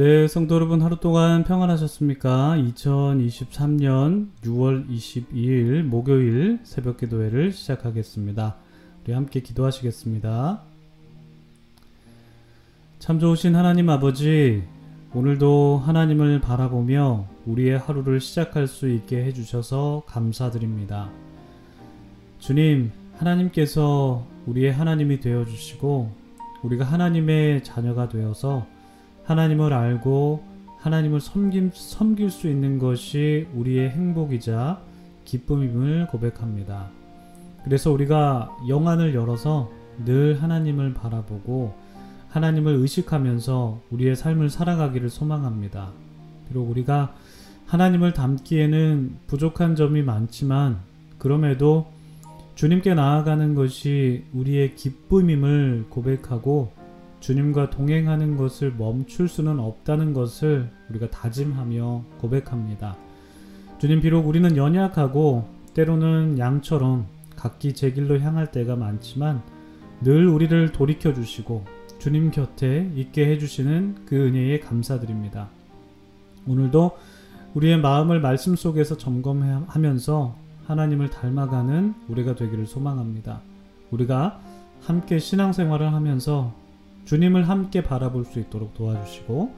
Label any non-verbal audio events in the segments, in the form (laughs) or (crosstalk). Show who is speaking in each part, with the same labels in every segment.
Speaker 1: 네, 성도 여러분 하루 동안 평안하셨습니까? 2023년 6월 22일 목요일 새벽 기도회를 시작하겠습니다. 우리 함께 기도하시겠습니다. 참 좋으신 하나님 아버지, 오늘도 하나님을 바라보며 우리의 하루를 시작할 수 있게 해주셔서 감사드립니다. 주님, 하나님께서 우리의 하나님이 되어주시고, 우리가 하나님의 자녀가 되어서 하나님을 알고 하나님을 섬김, 섬길 수 있는 것이 우리의 행복이자 기쁨임을 고백합니다. 그래서 우리가 영안을 열어서 늘 하나님을 바라보고 하나님을 의식하면서 우리의 삶을 살아가기를 소망합니다. 비록 우리가 하나님을 닮기에는 부족한 점이 많지만 그럼에도 주님께 나아가는 것이 우리의 기쁨임을 고백하고 주님과 동행하는 것을 멈출 수는 없다는 것을 우리가 다짐하며 고백합니다. 주님 비록 우리는 연약하고 때로는 양처럼 각기 제 길로 향할 때가 많지만 늘 우리를 돌이켜 주시고 주님 곁에 있게 해주시는 그 은혜에 감사드립니다. 오늘도 우리의 마음을 말씀 속에서 점검하면서 하나님을 닮아가는 우리가 되기를 소망합니다. 우리가 함께 신앙생활을 하면서 주님을 함께 바라볼 수 있도록 도와주시고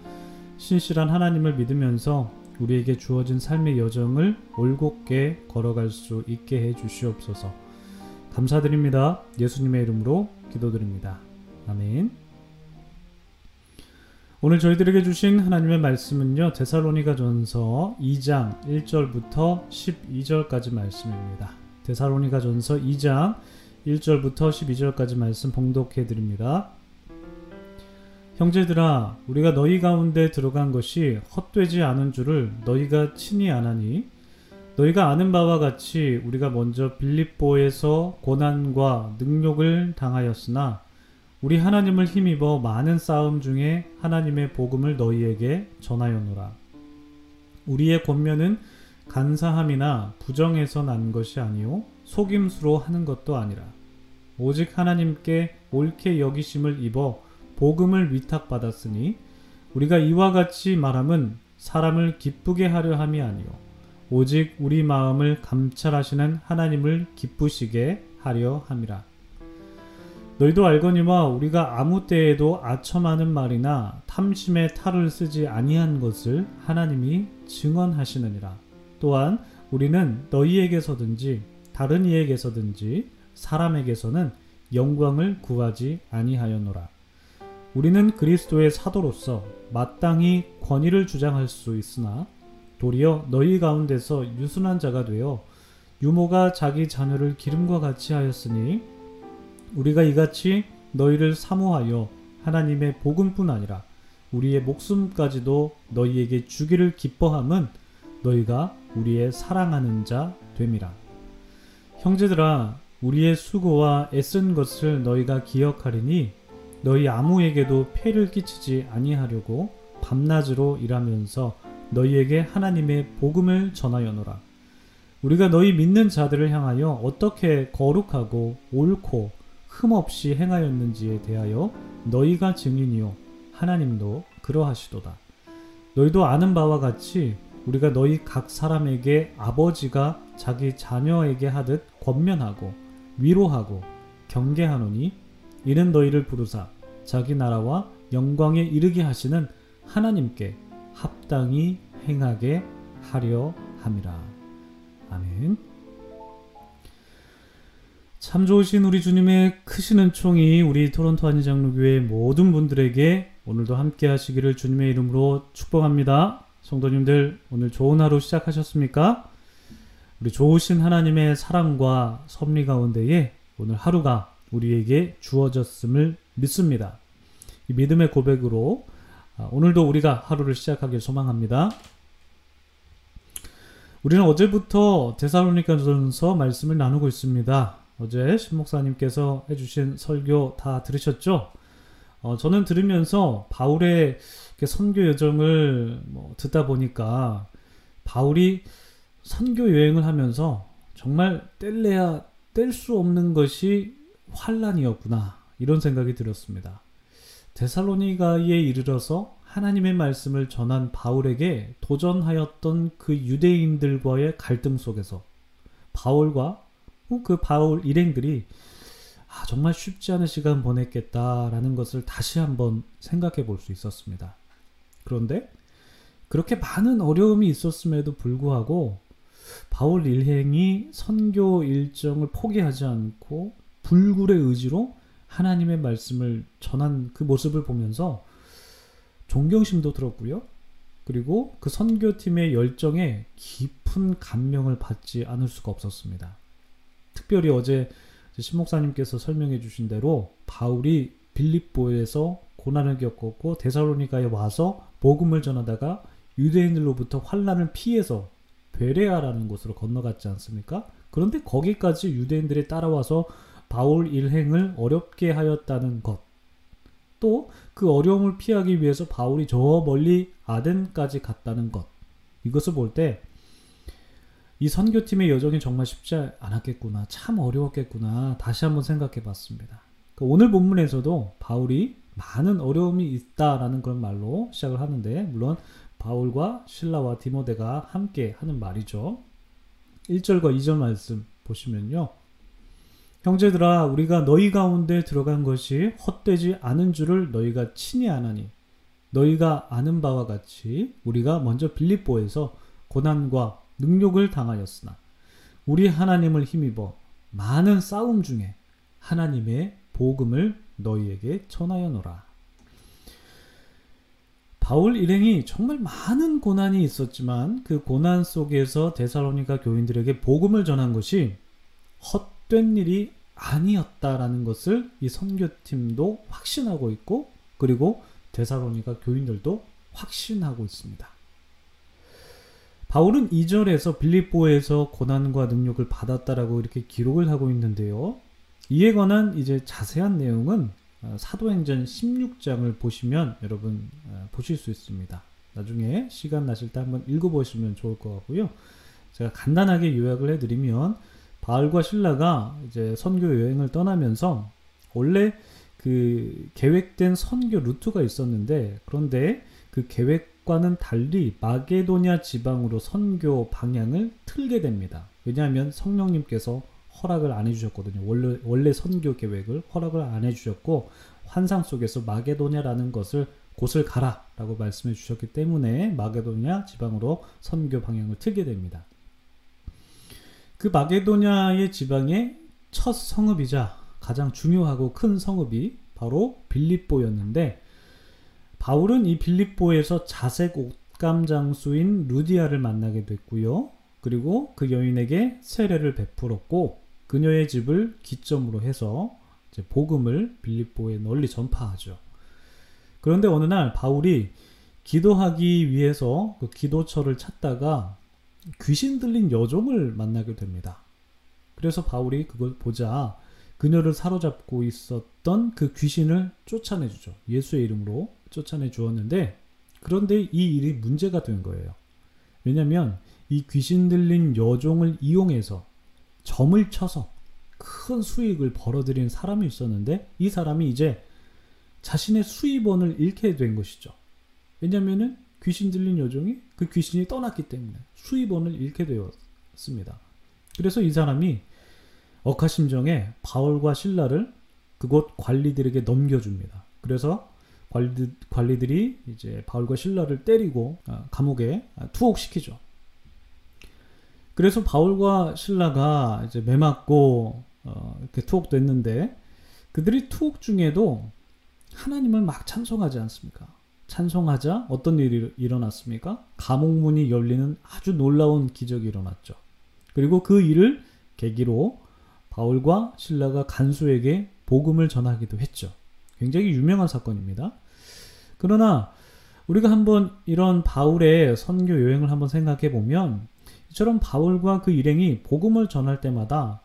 Speaker 1: 신실한 하나님을 믿으면서 우리에게 주어진 삶의 여정을 올곧게 걸어갈 수 있게 해 주시옵소서. 감사드립니다. 예수님의 이름으로 기도드립니다. 아멘. 오늘 저희들에게 주신 하나님의 말씀은요. 데살로니가 전서 2장 1절부터 12절까지 말씀입니다. 데살로니가 전서 2장 1절부터 12절까지 말씀 봉독해 드립니다. 형제들아 우리가 너희 가운데 들어간 것이 헛되지 않은 줄을 너희가 친히 아나니 너희가 아는 바와 같이 우리가 먼저 빌립보에서 고난과 능욕을 당하였으나 우리 하나님을 힘입어 많은 싸움 중에 하나님의 복음을 너희에게 전하였노라. 우리의 권면은 간사함이나 부정에서 난 것이 아니요 속임수로 하는 것도 아니라 오직 하나님께 옳게 여기심을 입어 복음을 위탁받았으니 우리가 이와 같이 말함은 사람을 기쁘게 하려 함이 아니요 오직 우리 마음을 감찰하시는 하나님을 기쁘시게 하려 함이라. 너희도 알거니와 우리가 아무 때에도 아첨하는 말이나 탐심의 탈을 쓰지 아니한 것을 하나님이 증언하시느니라. 또한 우리는 너희에게서든지 다른 이에게서든지 사람에게서는 영광을 구하지 아니하였노라. 우리는 그리스도의 사도로서 마땅히 권위를 주장할 수 있으나 도리어 너희 가운데서 유순한 자가 되어 유모가 자기 자녀를 기름과 같이 하였으니 우리가 이같이 너희를 사모하여 하나님의 복음뿐 아니라 우리의 목숨까지도 너희에게 주기를 기뻐함은 너희가 우리의 사랑하는 자 됨이라. 형제들아 우리의 수고와 애쓴 것을 너희가 기억하리니 너희 아무에게도 폐를 끼치지 아니하려고 밤낮으로 일하면서 너희에게 하나님의 복음을 전하여노라. 우리가 너희 믿는 자들을 향하여 어떻게 거룩하고 옳고 흠없이 행하였는지에 대하여 너희가 증인이요 하나님도 그러하시도다. 너희도 아는 바와 같이 우리가 너희 각 사람에게 아버지가 자기 자녀에게 하듯 권면하고 위로하고 경계하노니 이는 너희를 부르사 자기 나라와 영광에 이르게 하시는 하나님께 합당히 행하게 하려 함이라. 아멘. 참 좋으신 우리 주님의 크신 은총이 우리 토론토 한인장로교회 모든 분들에게 오늘도 함께 하시기를 주님의 이름으로 축복합니다. 성도님들 오늘 좋은 하루 시작하셨습니까? 우리 좋으신 하나님의 사랑과 섭리 가운데에 오늘 하루가 우리에게 주어졌음을 믿습니다. 이 믿음의 고백으로 아, 오늘도 우리가 하루를 시작하길 소망합니다. 우리는 어제부터 데살로니가전서 말씀을 나누고 있습니다. 어제 신 목사님께서 해주신 설교 다 들으셨죠? 어, 저는 들으면서 바울의 선교 여정을 뭐 듣다 보니까 바울이 선교 여행을 하면서 정말 뗄래야 뗄 수 없는 것이 환란이었구나 이런 생각이 들었습니다. 데살로니가에 이르러서 하나님의 말씀을 전한 바울에게 도전하였던 그 유대인들과의 갈등 속에서 바울과 그 바울 일행들이 아, 정말 쉽지 않은 시간 보냈겠다라는 것을 다시 한번 생각해 볼 수 있었습니다. 그런데 그렇게 많은 어려움이 있었음에도 불구하고 바울 일행이 선교 일정을 포기하지 않고 불굴의 의지로 하나님의 말씀을 전한 그 모습을 보면서 존경심도 들었고요. 그리고 그 선교팀의 열정에 깊은 감명을 받지 않을 수가 없었습니다. 특별히 어제 신목사님께서 설명해 주신 대로 바울이 빌립보에서 고난을 겪었고 데살로니가에 와서 복음을 전하다가 유대인들로부터 환란을 피해서 베레아라는 곳으로 건너갔지 않습니까? 그런데 거기까지 유대인들이 따라와서 바울 일행을 어렵게 하였다는 것. 또 그 어려움을 피하기 위해서 바울이 저 멀리 아덴까지 갔다는 것. 이것을 볼 때 이 선교팀의 여정이 정말 쉽지 않았겠구나. 참 어려웠겠구나. 다시 한번 생각해 봤습니다. 그 오늘 본문에서도 바울이 많은 어려움이 있다라는 그런 말로 시작을 하는데 물론 바울과 신라와 디모데가 함께 하는 말이죠. 1절과 2절 말씀 보시면요. 형제들아 우리가 너희 가운데 들어간 것이 헛되지 않은 줄을 너희가 친히 아나니 너희가 아는 바와 같이 우리가 먼저 빌립보에서 고난과 능욕을 당하였으나 우리 하나님을 힘입어 많은 싸움 중에 하나님의 복음을 너희에게 전하여노라. 바울 일행이 정말 많은 고난이 있었지만 그 고난 속에서 데살로니가 교인들에게 복음을 전한 것이 헛 된 일이 아니었다라는 것을 이 선교팀도 확신하고 있고 그리고 데살로니가 교인들도 확신하고 있습니다. 바울은 2절에서 빌립보에서 고난과 능력을 받았다라고 이렇게 기록을 하고 있는데요. 이에 관한 이제 자세한 내용은 어, 사도행전 16장을 보시면 여러분 어, 보실 수 있습니다. 나중에 시간 나실 때 한번 읽어보시면 좋을 것 같고요. 제가 간단하게 요약을 해드리면 바울과 신라가 이제 선교 여행을 떠나면서 원래 그 계획된 선교 루트가 있었는데 그런데 그 계획과는 달리 마게도냐 지방으로 선교 방향을 틀게 됩니다. 왜냐하면 성령님께서 허락을 안 해주셨거든요. 원래, 원래 선교 계획을 허락을 안 해주셨고, 환상 속에서 마게도냐라는 것을 곳을 가라라고 말씀해 주셨기 때문에 마게도냐 지방으로 선교 방향을 틀게 됩니다. 그 마게도냐의 지방의 첫 성읍이자 가장 중요하고 큰 성읍이 바로 빌립보였는데 바울은 이 빌립보에서 자색 옷감 장수인 루디아를 만나게 됐고요. 그리고 그 여인에게 세례를 베풀었고 그녀의 집을 기점으로 해서 복음을 빌립보에 널리 전파하죠. 그런데 어느 날 바울이 기도하기 위해서 그 기도처를 찾다가 귀신 들린 여종을 만나게 됩니다. 그래서 바울이 그걸 보자 그녀를 사로잡고 있었던 그 귀신을 쫓아내 주죠. 예수의 이름으로 쫓아내 주었는데 그런데 이 일이 문제가 된 거예요. 왜냐하면 이 귀신 들린 여종을 이용해서 점을 쳐서 큰 수익을 벌어들인 사람이 있었는데 이 사람이 이제 자신의 수입원을 잃게 된 것이죠. 왜냐면은 귀신 들린 여종이 그 귀신이 떠났기 때문에 수입원을 잃게 되었습니다. 그래서 이 사람이 억하심정에 바울과 신라를 그곳 관리들에게 넘겨줍니다. 그래서 관리, 들이 이제 바울과 신라를 때리고 아, 감옥에 투옥시키죠. 그래서 바울과 신라가 이제 매 맞고 어, 이렇게 투옥됐는데 그들이 투옥 중에도 하나님을 막 찬송하지 않습니까? 찬송하자 어떤 일이 일어났습니까? 감옥 문이 열리는 아주 놀라운 기적이 일어났죠. 그리고 그 일을 계기로 바울과 신라가 간수에게 복음을 전하기도 했죠. 굉장히 유명한 사건입니다. 그러나 우리가 한번 이런 바울의 선교 여행을 한번 생각해 보면 이처럼 바울과 그 일행이 복음을 전할 때마다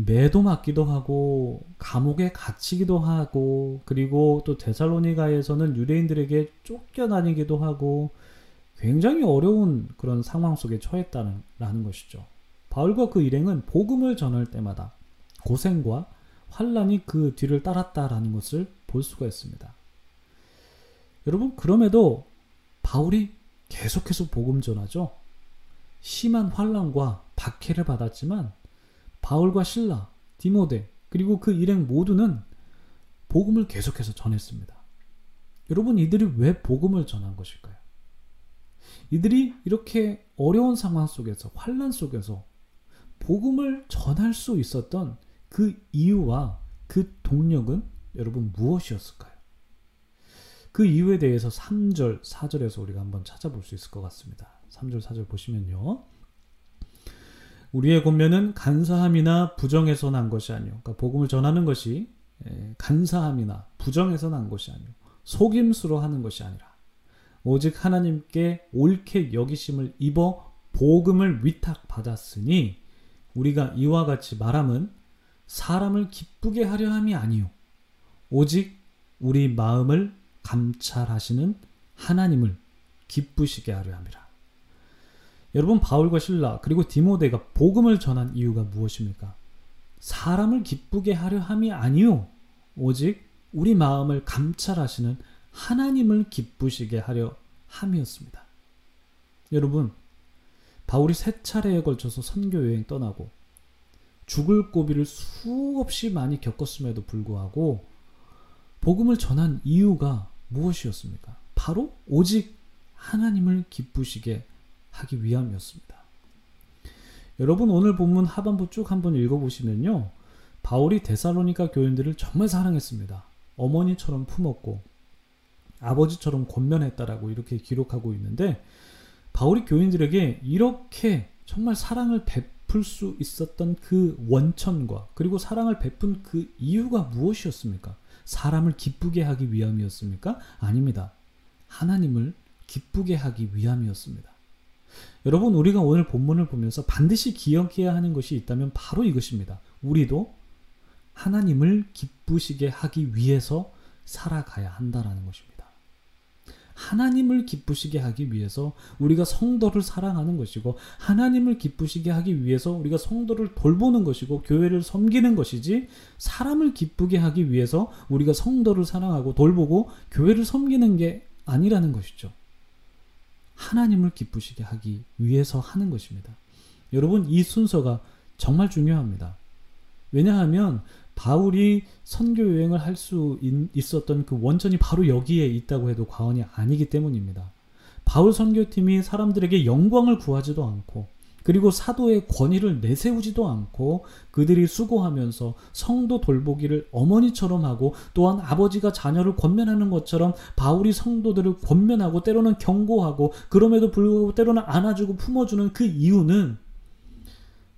Speaker 1: 매도 맞기도 하고 감옥에 갇히기도 하고 그리고 또 데살로니가에서는 유대인들에게 쫓겨다니기도 하고 굉장히 어려운 그런 상황 속에 처했다는 것이죠. 바울과 그 일행은 복음을 전할 때마다 고생과 환란이 그 뒤를 따랐다라는 것을 볼 수가 있습니다. 여러분, 그럼에도 바울이 계속해서 복음 전하죠. 심한 환란과 박해를 받았지만 바울과 신라, 디모데 그리고 그 일행 모두는 복음을 계속해서 전했습니다. 여러분 이들이 왜 복음을 전한 것일까요? 이들이 이렇게 어려운 상황 속에서 환란 속에서 복음을 전할 수 있었던 그 이유와 그 동력은 여러분 무엇이었을까요? 그 이유에 대해서 3절, 4절에서 우리가 한번 찾아볼 수 있을 것 같습니다. 3절, 4절 보시면요. 우리의 권면은 간사함이나 부정에서 난 것이 아니요. 그러니까 복음을 전하는 것이 예, 간사함이나 부정에서 난 것이 아니요. 속임수로 하는 것이 아니라 오직 하나님께 옳게 여기심을 입어 복음을 위탁받았으니 우리가 이와 같이 말함은 사람을 기쁘게 하려 함이 아니요 오직 우리 마음을 감찰하시는 하나님을 기쁘시게 하려 함이라. 여러분 바울과 신라 그리고 디모데가 복음을 전한 이유가 무엇입니까? 사람을 기쁘게 하려 함이 아니요 오직 우리 마음을 감찰하시는 하나님을 기쁘시게 하려 함이었습니다. 여러분 바울이 세 차례에 걸쳐서 선교 여행 떠나고 죽을 고비를 수없이 많이 겪었음에도 불구하고 복음을 전한 이유가 무엇이었습니까? 바로 오직 하나님을 기쁘시게 하기 위함이었습니다. 여러분 오늘 본문 하반부 쭉 한번 읽어보시면요. 바울이 데살로니가 교인들을 정말 사랑했습니다. 어머니처럼 품었고 아버지처럼 권면했다라고 이렇게 기록하고 있는데 바울이 교인들에게 이렇게 정말 사랑을 베풀 수 있었던 그 원천과 그리고 사랑을 베푼 그 이유가 무엇이었습니까? 사람을 기쁘게 하기 위함이었습니까? 아닙니다. 하나님을 기쁘게 하기 위함이었습니다. 여러분, 우리가 오늘 본문을 보면서 반드시 기억해야 하는 것이 있다면 바로 이것입니다. 우리도 하나님을 기쁘시게 하기 위해서 살아가야 한다라는 것입니다. 하나님을 기쁘시게 하기 위해서 우리가 성도를 사랑하는 것이고 하나님을 기쁘시게 하기 위해서 우리가 성도를 돌보는 것이고 교회를 섬기는 것이지 사람을 기쁘게 하기 위해서 우리가 성도를 사랑하고 돌보고 교회를 섬기는 게 아니라는 것이죠. 하나님을 기쁘시게 하기 위해서 하는 것입니다. 여러분 이 순서가 정말 중요합니다. 왜냐하면 바울이 선교 여행을 할 수 있었던 그 원천이 바로 여기에 있다고 해도 과언이 아니기 때문입니다. 바울 선교팀이 사람들에게 영광을 구하지도 않고 그리고 사도의 권위를 내세우지도 않고 그들이 수고하면서 성도 돌보기를 어머니처럼 하고 또한 아버지가 자녀를 권면하는 것처럼 바울이 성도들을 권면하고 때로는 경고하고 그럼에도 불구하고 때로는 안아주고 품어주는 그 이유는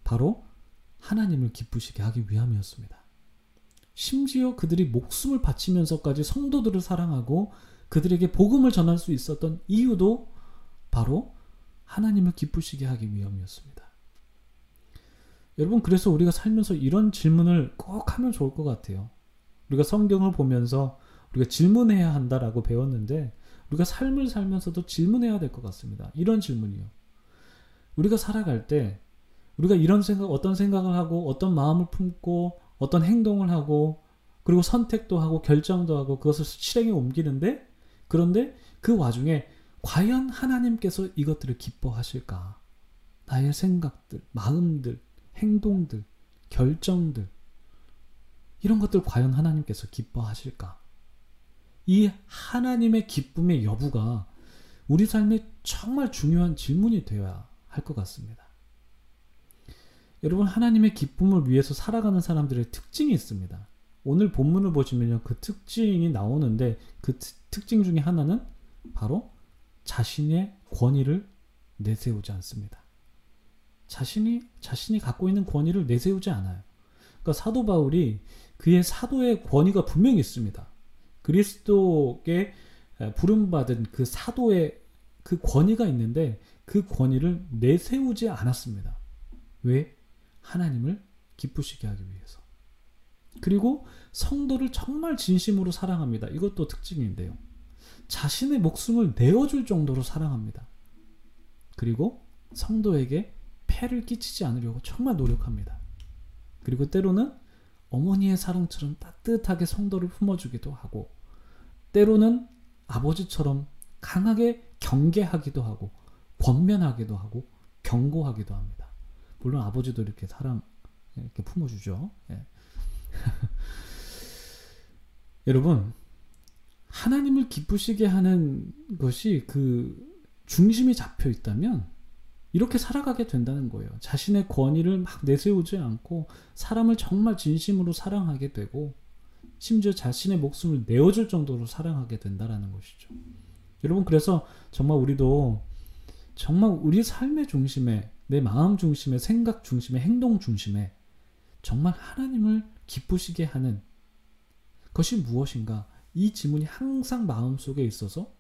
Speaker 1: 바로 하나님을 기쁘시게 하기 위함이었습니다. 심지어 그들이 목숨을 바치면서까지 성도들을 사랑하고 그들에게 복음을 전할 수 있었던 이유도 바로 하나님을 기쁘시게 하기 위함이었습니다. 여러분, 그래서 우리가 살면서 이런 질문을 꼭 하면 좋을 것 같아요. 우리가 성경을 보면서 우리가 질문해야 한다라고 배웠는데, 우리가 삶을 살면서도 질문해야 될 것 같습니다. 이런 질문이요. 우리가 살아갈 때, 우리가 이런 생각, 어떤 생각을 하고, 어떤 마음을 품고, 어떤 행동을 하고 그리고 선택도 하고 결정도 하고 그것을 실행에 옮기는데 그런데 그 와중에 과연 하나님께서 이것들을 기뻐하실까? 나의 생각들, 마음들, 행동들, 결정들 이런 것들 과연 하나님께서 기뻐하실까? 이 하나님의 기쁨의 여부가 우리 삶에 정말 중요한 질문이 되어야 할 것 같습니다. 여러분 하나님의 기쁨을 위해서 살아가는 사람들의 특징이 있습니다. 오늘 본문을 보시면요. 그 특징이 나오는데 그 특징 중에 하나는 바로 자신의 권위를 내세우지 않습니다. 자신이 자신이 갖고 있는 권위를 내세우지 않아요. 그러니까 사도 바울이 그의 사도의 권위가 분명히 있습니다. 그리스도께 부름받은 그 사도의 그 권위가 있는데 그 권위를 내세우지 않았습니다. 왜? 하나님을 기쁘시게 하기 위해서. 그리고 성도를 정말 진심으로 사랑합니다. 이것도 특징인데요. 자신의 목숨을 내어줄 정도로 사랑합니다. 그리고 성도에게 폐를 끼치지 않으려고 정말 노력합니다. 그리고 때로는 어머니의 사랑처럼 따뜻하게 성도를 품어주기도 하고, 때로는 아버지처럼 강하게 경계하기도 하고 권면하기도 하고 경고하기도 합니다. 물론 아버지도 이렇게 사랑 이렇게 품어주죠. 예. (laughs) 여러분 하나님을 기쁘시게 하는 것이 그 중심이 잡혀 있다면 이렇게 살아가게 된다는 거예요. 자신의 권위를 막 내세우지 않고 사람을 정말 진심으로 사랑하게 되고 심지어 자신의 목숨을 내어줄 정도로 사랑하게 된다라는 것이죠. 여러분 그래서 정말 우리도 정말 우리 삶의 중심에 내 마음 중심에 생각 중심에 행동 중심에 정말 하나님을 기쁘시게 하는 것이 무엇인가? 이 지문이 항상 마음속에 있어서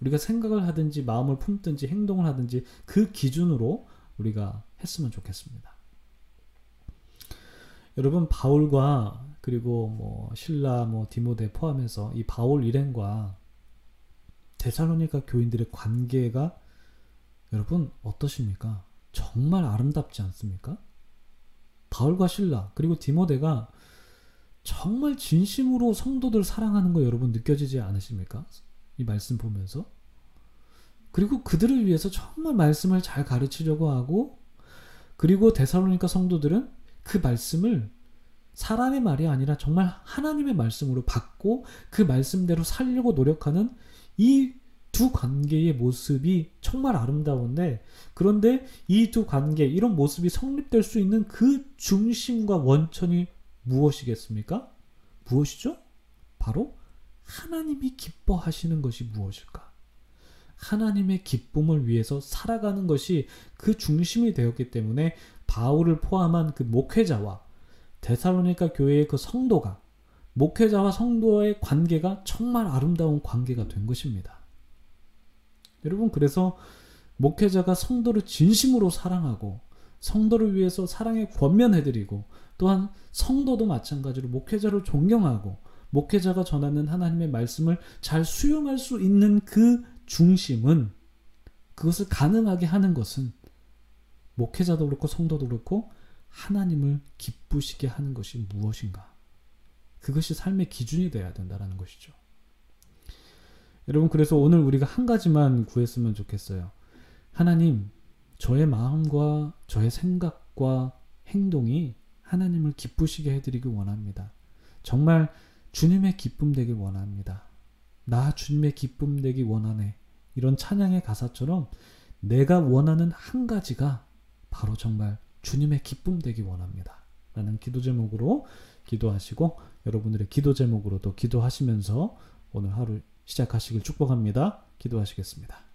Speaker 1: 우리가 생각을 하든지 마음을 품든지 행동을 하든지 그 기준으로 우리가 했으면 좋겠습니다. 여러분 바울과 그리고 뭐 신라 뭐 디모데 포함해서 이 바울 일행과 데살로니가 교인들의 관계가 여러분 어떠십니까? 정말 아름답지 않습니까? 바울과 신라 그리고 디모데가 정말 진심으로 성도들 사랑하는 거 여러분 느껴지지 않으십니까? 이 말씀 보면서 그리고 그들을 위해서 정말 말씀을 잘 가르치려고 하고 그리고 데살로니가 성도들은 그 말씀을 사람의 말이 아니라 정말 하나님의 말씀으로 받고 그 말씀대로 살려고 노력하는 이 두 관계의 모습이 정말 아름다운데 그런데 이 두 관계 이런 모습이 성립될 수 있는 그 중심과 원천이 무엇이겠습니까? 무엇이죠? 바로 하나님이 기뻐하시는 것이 무엇일까? 하나님의 기쁨을 위해서 살아가는 것이 그 중심이 되었기 때문에 바울을 포함한 그 목회자와 데살로니가 교회의 그 성도가 목회자와 성도의 관계가 정말 아름다운 관계가 된 것입니다. 여러분 그래서 목회자가 성도를 진심으로 사랑하고 성도를 위해서 사랑에 권면해드리고 또한 성도도 마찬가지로 목회자를 존경하고 목회자가 전하는 하나님의 말씀을 잘 수용할 수 있는 그 중심은 그것을 가능하게 하는 것은 목회자도 그렇고 성도도 그렇고 하나님을 기쁘시게 하는 것이 무엇인가? 그것이 삶의 기준이 되어야 된다는 것이죠. 여러분, 그래서 오늘 우리가 한 가지만 구했으면 좋겠어요. 하나님, 저의 마음과 저의 생각과 행동이 하나님을 기쁘시게 해드리길 원합니다. 정말 주님의 기쁨 되길 원합니다. 나 주님의 기쁨 되기 원하네. 이런 찬양의 가사처럼 내가 원하는 한 가지가 바로 정말 주님의 기쁨 되기 원합니다. 라는 기도 제목으로 기도하시고 여러분들의 기도 제목으로도 기도하시면서 오늘 하루 시작하시길 축복합니다. 기도하시겠습니다.